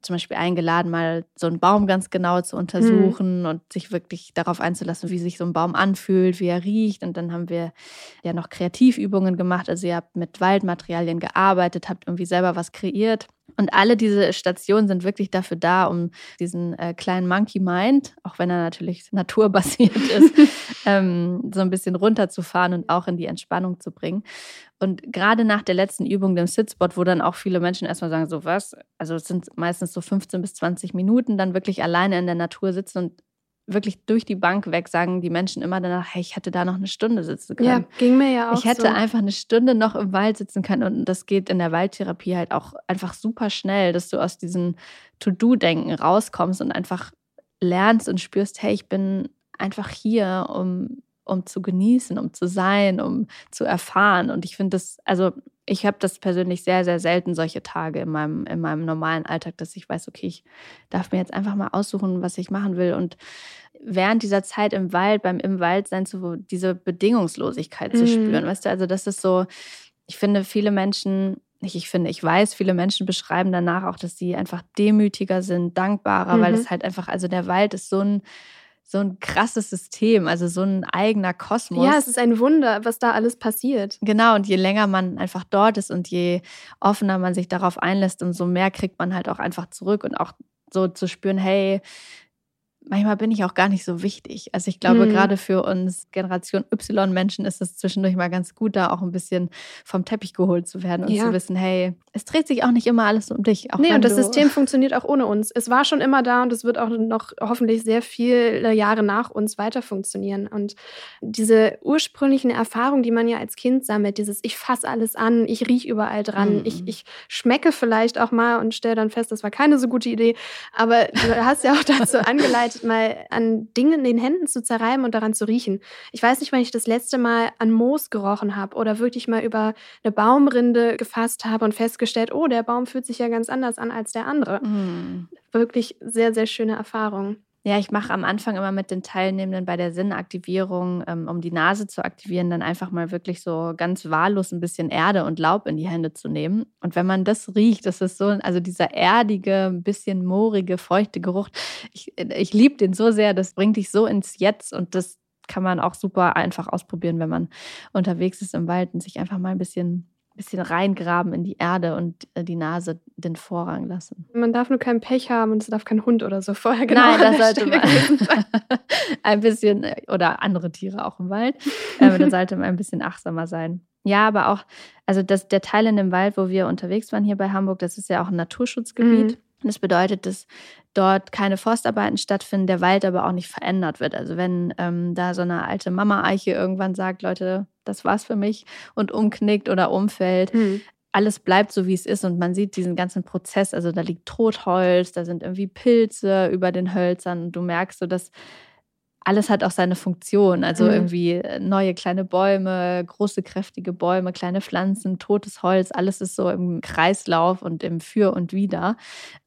zum Beispiel eingeladen, mal so einen Baum ganz genau zu untersuchen mhm. und sich wirklich darauf einzulassen, wie sich so ein Baum anfühlt, wie er riecht. Und dann haben wir ja noch Kreativübungen gemacht. Also ihr habt mit Waldmaterialien gearbeitet, habt irgendwie selber was kreiert. Und alle diese Stationen sind wirklich dafür da, um diesen äh, kleinen Monkey Mind, auch wenn er natürlich naturbasiert ist, ähm, so ein bisschen runterzufahren und auch in die Entspannung zu bringen. Und gerade nach der letzten Übung, dem Sitspot, wo dann auch viele Menschen erstmal sagen, so was, also es sind meistens so 15 bis 20 Minuten, dann wirklich alleine in der Natur sitzen und wirklich durch die Bank weg sagen die Menschen immer danach, hey, ich hätte da noch eine Stunde sitzen können. Ja, ging mir ja auch. Ich hätte so. einfach eine Stunde noch im Wald sitzen können und das geht in der Waldtherapie halt auch einfach super schnell, dass du aus diesem To-Do-Denken rauskommst und einfach lernst und spürst, hey, ich bin einfach hier, um, um zu genießen, um zu sein, um zu erfahren. Und ich finde das, also ich habe das persönlich sehr, sehr selten solche Tage in meinem, in meinem normalen Alltag, dass ich weiß, okay, ich darf mir jetzt einfach mal aussuchen, was ich machen will. Und während dieser Zeit im Wald, beim im Wald sein, so diese Bedingungslosigkeit mhm. zu spüren. Weißt du, also das ist so, ich finde, viele Menschen, nicht ich finde, ich weiß, viele Menschen beschreiben danach auch, dass sie einfach demütiger sind, dankbarer, mhm. weil es halt einfach, also der Wald ist so ein so ein krasses System, also so ein eigener Kosmos. Ja, es ist ein Wunder, was da alles passiert. Genau, und je länger man einfach dort ist und je offener man sich darauf einlässt, umso mehr kriegt man halt auch einfach zurück und auch so zu spüren, hey, manchmal bin ich auch gar nicht so wichtig. Also ich glaube, mhm. gerade für uns Generation Y-Menschen ist es zwischendurch mal ganz gut, da auch ein bisschen vom Teppich geholt zu werden und ja. zu wissen, hey, es dreht sich auch nicht immer alles um dich. Auch nee, und das System funktioniert auch ohne uns. Es war schon immer da und es wird auch noch hoffentlich sehr viele Jahre nach uns weiter funktionieren. Und diese ursprünglichen Erfahrungen, die man ja als Kind sammelt, dieses ich fasse alles an, ich rieche überall dran, mhm. ich, ich schmecke vielleicht auch mal und stelle dann fest, das war keine so gute Idee. Aber du hast ja auch dazu angeleitet, Möglichkeit, mal an Dingen in den Händen zu zerreiben und daran zu riechen. Ich weiß nicht, wann ich das letzte Mal an Moos gerochen habe oder wirklich mal über eine Baumrinde gefasst habe und festgestellt, oh, der Baum fühlt sich ja ganz anders an als der andere. Mm. Wirklich sehr, sehr schöne Erfahrung. Ja, ich mache am Anfang immer mit den Teilnehmenden bei der Sinnaktivierung, ähm, um die Nase zu aktivieren, dann einfach mal wirklich so ganz wahllos ein bisschen Erde und Laub in die Hände zu nehmen. Und wenn man das riecht, das ist so, also dieser erdige, ein bisschen moorige, feuchte Geruch. Ich, ich liebe den so sehr, das bringt dich so ins Jetzt und das kann man auch super einfach ausprobieren, wenn man unterwegs ist im Wald und sich einfach mal ein bisschen bisschen reingraben in die Erde und äh, die Nase den Vorrang lassen. Man darf nur keinen Pech haben und es darf kein Hund oder so vorher genau Nein, das sollte man ein bisschen äh, oder andere Tiere auch im Wald. Ähm, da sollte man ein bisschen achtsamer sein. Ja, aber auch, also das, der Teil in dem Wald, wo wir unterwegs waren hier bei Hamburg, das ist ja auch ein Naturschutzgebiet. Mhm. Das bedeutet, dass dort keine Forstarbeiten stattfinden, der Wald aber auch nicht verändert wird. Also wenn ähm, da so eine alte Mama-Eiche irgendwann sagt, Leute, das war's für mich und umknickt oder umfällt. Mhm. Alles bleibt so, wie es ist und man sieht diesen ganzen Prozess. Also da liegt Totholz, da sind irgendwie Pilze über den Hölzern und du merkst so, dass alles hat auch seine Funktion. Also mhm. irgendwie äh, neue kleine Bäume, große, kräftige Bäume, kleine Pflanzen, totes Holz, alles ist so im Kreislauf und im Für und Wider.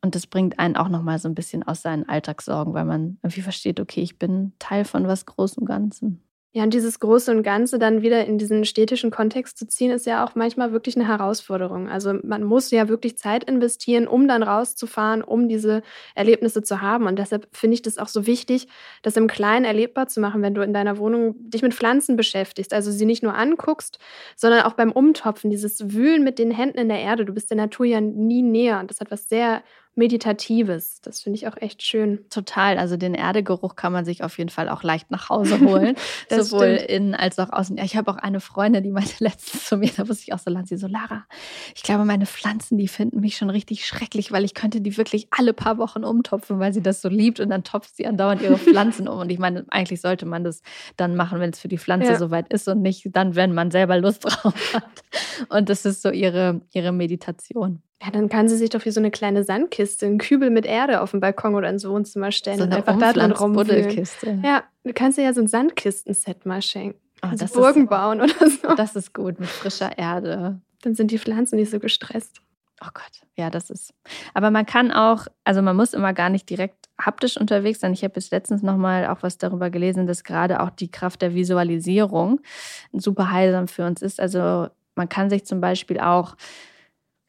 Und das bringt einen auch nochmal so ein bisschen aus seinen Alltagssorgen, weil man irgendwie versteht, okay, ich bin Teil von was Großem Ganzen. Ja, und dieses Große und Ganze dann wieder in diesen städtischen Kontext zu ziehen, ist ja auch manchmal wirklich eine Herausforderung. Also man muss ja wirklich Zeit investieren, um dann rauszufahren, um diese Erlebnisse zu haben. Und deshalb finde ich das auch so wichtig, das im Kleinen erlebbar zu machen, wenn du in deiner Wohnung dich mit Pflanzen beschäftigst. Also sie nicht nur anguckst, sondern auch beim Umtopfen, dieses Wühlen mit den Händen in der Erde. Du bist der Natur ja nie näher. Und das hat was sehr Meditatives. Das finde ich auch echt schön. Total. Also den Erdegeruch kann man sich auf jeden Fall auch leicht nach Hause holen. sowohl stimmt. innen als auch außen. Ich habe auch eine Freundin, die meinte letztens zu mir, da wusste ich auch so lang, sie so, Lara, ich glaube, meine Pflanzen, die finden mich schon richtig schrecklich, weil ich könnte die wirklich alle paar Wochen umtopfen, weil sie das so liebt und dann topft sie andauernd ihre Pflanzen um. Und ich meine, eigentlich sollte man das dann machen, wenn es für die Pflanze ja. soweit ist und nicht dann, wenn man selber Lust drauf hat. Und das ist so ihre, ihre Meditation. Ja, dann kann sie sich doch wie so eine kleine Sandkiste, einen Kübel mit Erde auf dem Balkon oder ins Wohnzimmer stellen so und einfach da drin rumwühlen. Ja, du kannst dir ja so ein Sandkistenset mal schenken. Oh, das Burgen ist, bauen oder so. Das ist gut, mit frischer Erde. Dann sind die Pflanzen nicht so gestresst. Oh Gott, ja, das ist. Aber man kann auch, also man muss immer gar nicht direkt haptisch unterwegs sein. Ich habe bis letztens nochmal auch was darüber gelesen, dass gerade auch die Kraft der Visualisierung super heilsam für uns ist. Also man kann sich zum Beispiel auch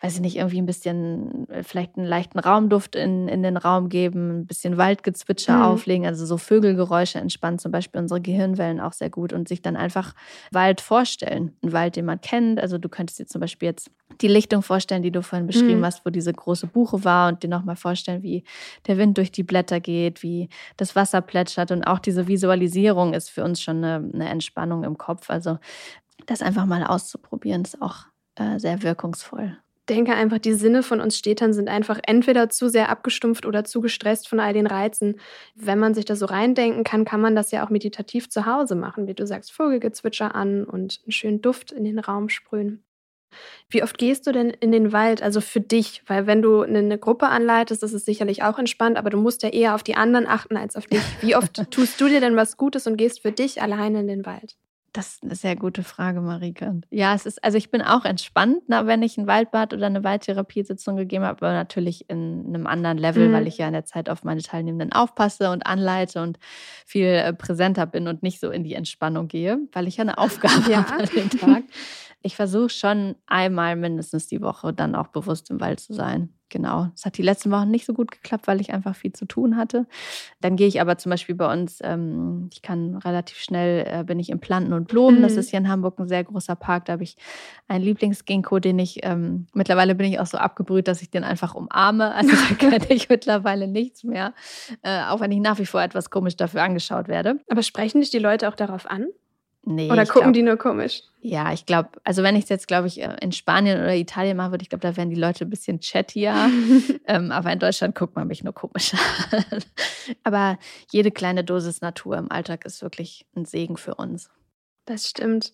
weiß ich nicht, irgendwie ein bisschen, äh, vielleicht einen leichten Raumduft in, in den Raum geben, ein bisschen Waldgezwitscher mhm. auflegen, also so Vögelgeräusche entspannen zum Beispiel unsere Gehirnwellen auch sehr gut und sich dann einfach Wald vorstellen. Ein Wald, den man kennt. Also du könntest dir zum Beispiel jetzt die Lichtung vorstellen, die du vorhin beschrieben mhm. hast, wo diese große Buche war und dir nochmal vorstellen, wie der Wind durch die Blätter geht, wie das Wasser plätschert und auch diese Visualisierung ist für uns schon eine, eine Entspannung im Kopf. Also das einfach mal auszuprobieren, ist auch äh, sehr wirkungsvoll denke einfach, die Sinne von uns Städtern sind einfach entweder zu sehr abgestumpft oder zu gestresst von all den Reizen. Wenn man sich da so reindenken kann, kann man das ja auch meditativ zu Hause machen, wie du sagst, Vogelgezwitscher an und einen schönen Duft in den Raum sprühen. Wie oft gehst du denn in den Wald, also für dich? Weil wenn du eine Gruppe anleitest, das ist sicherlich auch entspannt, aber du musst ja eher auf die anderen achten als auf dich. Wie oft tust du dir denn was Gutes und gehst für dich alleine in den Wald? Das ist eine sehr gute Frage, Marike. Ja, es ist, also ich bin auch entspannt, na, wenn ich ein Waldbad oder eine Waldtherapiesitzung gegeben habe, aber natürlich in einem anderen Level, mhm. weil ich ja in der Zeit auf meine Teilnehmenden aufpasse und anleite und viel äh, präsenter bin und nicht so in die Entspannung gehe, weil ich ja eine Aufgabe ja. habe an den Tag. Ich versuche schon einmal mindestens die Woche dann auch bewusst im Wald zu sein genau. Es hat die letzten Wochen nicht so gut geklappt, weil ich einfach viel zu tun hatte. Dann gehe ich aber zum Beispiel bei uns, ähm, ich kann relativ schnell, äh, bin ich im Planten und Blumen. Mhm. Das ist hier in Hamburg ein sehr großer Park. Da habe ich einen Lieblingsginkgo, den ich, ähm, mittlerweile bin ich auch so abgebrüht, dass ich den einfach umarme. Also da kenne ich mittlerweile nichts mehr. Äh, auch wenn ich nach wie vor etwas komisch dafür angeschaut werde. Aber sprechen dich die Leute auch darauf an? Nee, oder gucken glaub, die nur komisch? Ja, ich glaube, also wenn ich es jetzt, glaube ich, äh, in Spanien oder Italien mache, würde ich glaube, da wären die Leute ein bisschen chattier. ähm, aber in Deutschland guckt man mich nur komisch an. aber jede kleine Dosis Natur im Alltag ist wirklich ein Segen für uns. Das stimmt.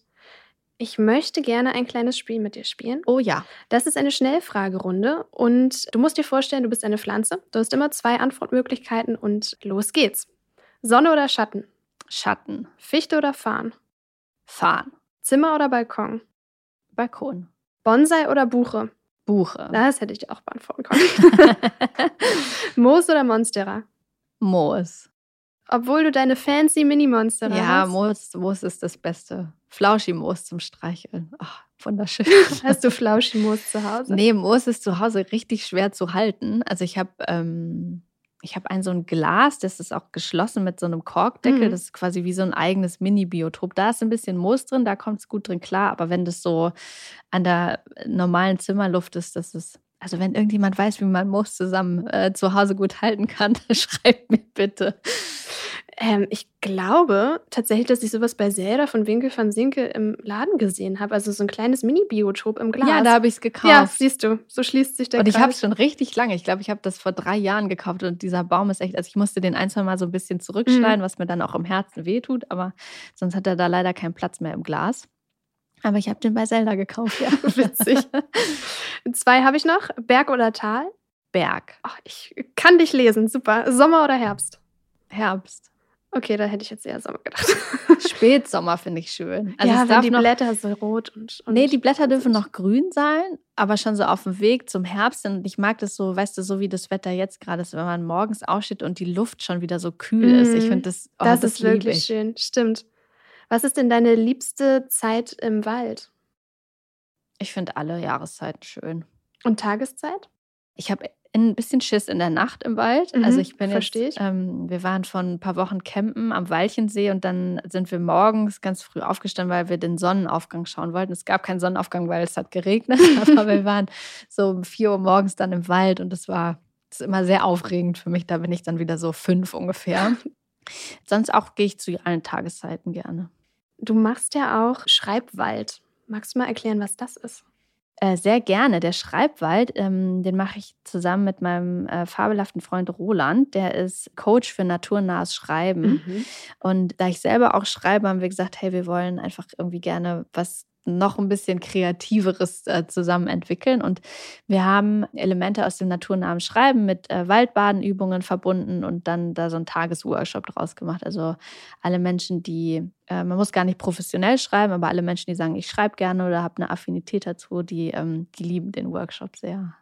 Ich möchte gerne ein kleines Spiel mit dir spielen. Oh ja. Das ist eine Schnellfragerunde und du musst dir vorstellen, du bist eine Pflanze. Du hast immer zwei Antwortmöglichkeiten und los geht's. Sonne oder Schatten? Schatten. Fichte oder Farn? Fahren. Zimmer oder Balkon? Balkon. Bonsai oder Buche? Buche. Das hätte ich dir auch beantworten können. Moos oder Monstera? Moos. Obwohl du deine fancy Mini-Monstera ja, hast. Ja, Moos, Moos ist das Beste. Flauschi-Moos zum Streicheln. Ach, wunderschön. Hast du Flauschi-Moos zu Hause? Nee, Moos ist zu Hause richtig schwer zu halten. Also ich habe ähm, ich habe ein so ein Glas, das ist auch geschlossen mit so einem Korkdeckel. Mhm. Das ist quasi wie so ein eigenes Mini-Biotop. Da ist ein bisschen Moos drin, da kommt es gut drin klar. Aber wenn das so an der normalen Zimmerluft ist, das ist also wenn irgendjemand weiß, wie man Moos zusammen äh, zu Hause gut halten kann, schreibt mir bitte. Ähm, ich glaube tatsächlich, dass ich sowas bei Zelda von Winkel van Sinke im Laden gesehen habe. Also so ein kleines Mini-Biotop im Glas. Ja, da habe ich es gekauft. Ja, siehst du, so schließt sich der Und ich habe es schon richtig lange. Ich glaube, ich habe das vor drei Jahren gekauft und dieser Baum ist echt, also ich musste den ein, zwei Mal so ein bisschen zurückschneiden, mhm. was mir dann auch im Herzen wehtut, aber sonst hat er da leider keinen Platz mehr im Glas. Aber ich habe den bei Zelda gekauft, ja. Witzig. Zwei habe ich noch. Berg oder Tal? Berg. Ach, ich kann dich lesen. Super. Sommer oder Herbst? Herbst. Okay, da hätte ich jetzt eher Sommer gedacht. Spätsommer finde ich schön. Also ja, wenn die noch, Blätter so rot und, und Nee, die Blätter dürfen noch grün sein, aber schon so auf dem Weg zum Herbst. Und ich mag das so, weißt du, so wie das Wetter jetzt gerade ist, wenn man morgens aufsteht und die Luft schon wieder so kühl ist. Ich mhm. finde das, oh, das, das ist wirklich ich. schön. Stimmt. Was ist denn deine liebste Zeit im Wald? Ich finde alle Jahreszeiten schön. Und Tageszeit? Ich habe ein bisschen Schiss in der Nacht im Wald. Mhm, also ich bin jetzt, ich. Ähm, wir waren vor ein paar Wochen campen am Walchensee und dann sind wir morgens ganz früh aufgestanden, weil wir den Sonnenaufgang schauen wollten. Es gab keinen Sonnenaufgang, weil es hat geregnet, aber wir waren so um 4 Uhr morgens dann im Wald und es war Das ist immer sehr aufregend für mich. Da bin ich dann wieder so fünf ungefähr. Sonst auch gehe ich zu allen Tageszeiten gerne. Du machst ja auch Schreibwald. Magst du mal erklären, was das ist? Äh, sehr gerne. Der Schreibwald, ähm, den mache ich zusammen mit meinem äh, fabelhaften Freund Roland. Der ist Coach für naturnahes Schreiben. Mhm. Und da ich selber auch schreibe, haben wir gesagt, hey, wir wollen einfach irgendwie gerne was noch ein bisschen kreativeres äh, zusammen entwickeln. Und wir haben Elemente aus dem naturnahen Schreiben mit äh, Waldbadenübungen verbunden und dann da so einen Tagesworkshop draus gemacht. Also alle Menschen, die, äh, man muss gar nicht professionell schreiben, aber alle Menschen, die sagen, ich schreibe gerne oder habe eine Affinität dazu, die, ähm, die lieben den Workshop sehr.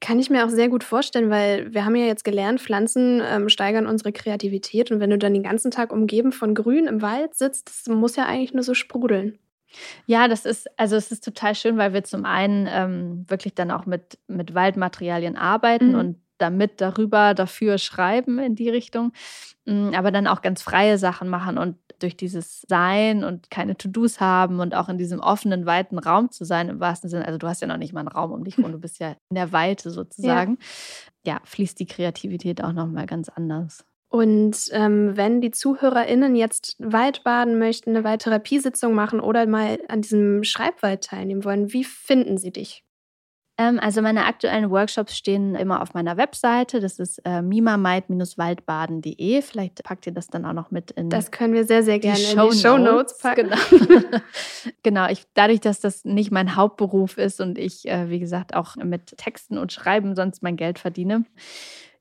Kann ich mir auch sehr gut vorstellen, weil wir haben ja jetzt gelernt, Pflanzen ähm, steigern unsere Kreativität. Und wenn du dann den ganzen Tag umgeben von Grün im Wald sitzt, das muss ja eigentlich nur so sprudeln. Ja, das ist, also es ist total schön, weil wir zum einen ähm, wirklich dann auch mit, mit Waldmaterialien arbeiten mhm. und damit darüber, dafür schreiben in die Richtung, mm, aber dann auch ganz freie Sachen machen und durch dieses Sein und keine To-Dos haben und auch in diesem offenen, weiten Raum zu sein, im wahrsten Sinne, also du hast ja noch nicht mal einen Raum um dich rum, du bist ja in der Weite sozusagen, ja, ja fließt die Kreativität auch nochmal ganz anders. Und ähm, wenn die ZuhörerInnen jetzt Waldbaden möchten, eine Waldtherapiesitzung machen oder mal an diesem Schreibwald teilnehmen wollen, wie finden sie dich? Ähm, also meine aktuellen Workshops stehen immer auf meiner Webseite. Das ist äh, mimamait-waldbaden.de. Vielleicht packt ihr das dann auch noch mit in. Das können wir sehr, sehr gerne die in die Show Notes packen. Genau. genau. Ich, dadurch, dass das nicht mein Hauptberuf ist und ich, äh, wie gesagt, auch mit Texten und Schreiben sonst mein Geld verdiene,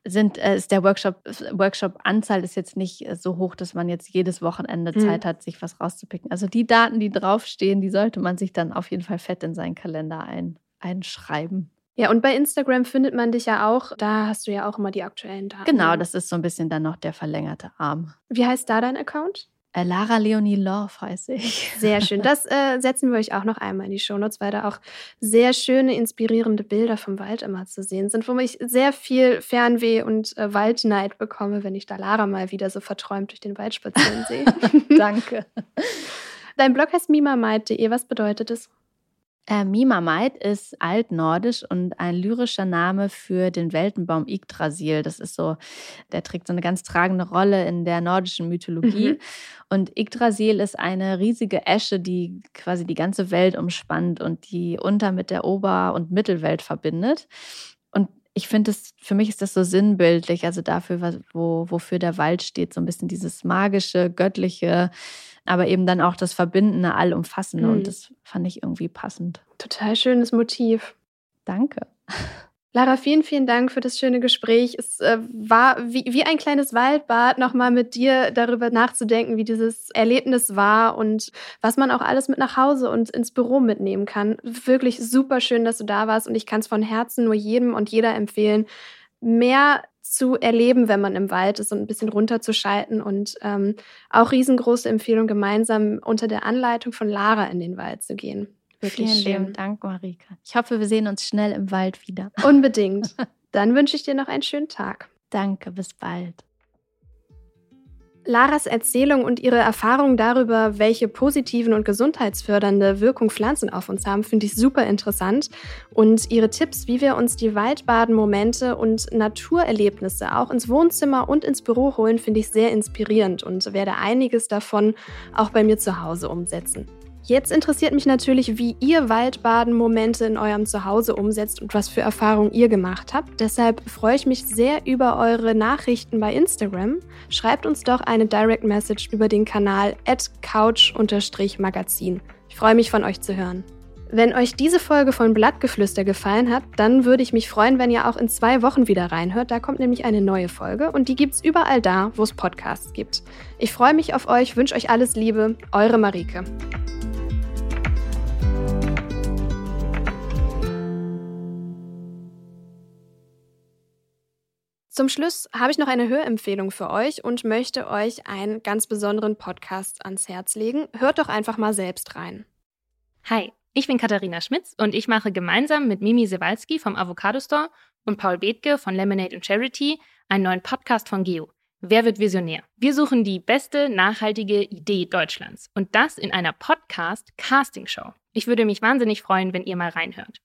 sind, äh, ist der Workshop, Workshop-Anzahl ist jetzt nicht äh, so hoch, dass man jetzt jedes Wochenende hm. Zeit hat, sich was rauszupicken. Also die Daten, die draufstehen, die sollte man sich dann auf jeden Fall fett in seinen Kalender ein, einschreiben. Ja, und bei Instagram findet man dich ja auch. Da hast du ja auch immer die aktuellen Daten. Genau, das ist so ein bisschen dann noch der verlängerte Arm. Wie heißt da dein Account? Äh, Lara Leonie Love heiße ich. Sehr schön. Das äh, setzen wir euch auch noch einmal in die Shownotes, weil da auch sehr schöne, inspirierende Bilder vom Wald immer zu sehen sind, wo ich sehr viel Fernweh und äh, Waldneid bekomme, wenn ich da Lara mal wieder so verträumt durch den Wald spazieren sehe. Danke. Dein Blog heißt mimamite. Was bedeutet es? Äh, Mimamait ist altnordisch und ein lyrischer Name für den Weltenbaum Yggdrasil. Das ist so, der trägt so eine ganz tragende Rolle in der nordischen Mythologie. Mhm. Und Yggdrasil ist eine riesige Esche, die quasi die ganze Welt umspannt und die Unter mit der Ober- und Mittelwelt verbindet. Und ich finde es, für mich ist das so sinnbildlich, also dafür, wo, wofür der Wald steht, so ein bisschen dieses magische, göttliche, aber eben dann auch das Verbindende, Allumfassende. Mhm. Und das fand ich irgendwie passend. Total schönes Motiv. Danke. Lara, vielen, vielen Dank für das schöne Gespräch. Es äh, war wie, wie ein kleines Waldbad, nochmal mit dir darüber nachzudenken, wie dieses Erlebnis war und was man auch alles mit nach Hause und ins Büro mitnehmen kann. Wirklich super schön, dass du da warst und ich kann es von Herzen nur jedem und jeder empfehlen, mehr zu erleben, wenn man im Wald ist und ein bisschen runterzuschalten und ähm, auch riesengroße Empfehlung, gemeinsam unter der Anleitung von Lara in den Wald zu gehen. Wirklich Vielen schön. lieben Dank, Marika. Ich hoffe, wir sehen uns schnell im Wald wieder. Unbedingt. Dann wünsche ich dir noch einen schönen Tag. Danke, bis bald. Laras Erzählung und ihre Erfahrung darüber, welche positiven und gesundheitsfördernde Wirkung Pflanzen auf uns haben, finde ich super interessant. Und ihre Tipps, wie wir uns die Waldbaden-Momente und Naturerlebnisse auch ins Wohnzimmer und ins Büro holen, finde ich sehr inspirierend und werde einiges davon auch bei mir zu Hause umsetzen. Jetzt interessiert mich natürlich, wie ihr Waldbaden-Momente in eurem Zuhause umsetzt und was für Erfahrungen ihr gemacht habt. Deshalb freue ich mich sehr über eure Nachrichten bei Instagram. Schreibt uns doch eine Direct Message über den Kanal couch-magazin. Ich freue mich von euch zu hören. Wenn euch diese Folge von Blattgeflüster gefallen hat, dann würde ich mich freuen, wenn ihr auch in zwei Wochen wieder reinhört. Da kommt nämlich eine neue Folge und die gibt es überall da, wo es Podcasts gibt. Ich freue mich auf euch, wünsche euch alles Liebe. Eure Marike. Zum Schluss habe ich noch eine Hörempfehlung für euch und möchte euch einen ganz besonderen Podcast ans Herz legen. Hört doch einfach mal selbst rein. Hi, ich bin Katharina Schmitz und ich mache gemeinsam mit Mimi Sewalski vom Avocado Store und Paul Bethke von Lemonade and Charity einen neuen Podcast von Geo. Wer wird Visionär? Wir suchen die beste nachhaltige Idee Deutschlands und das in einer Podcast-Casting-Show. Ich würde mich wahnsinnig freuen, wenn ihr mal reinhört.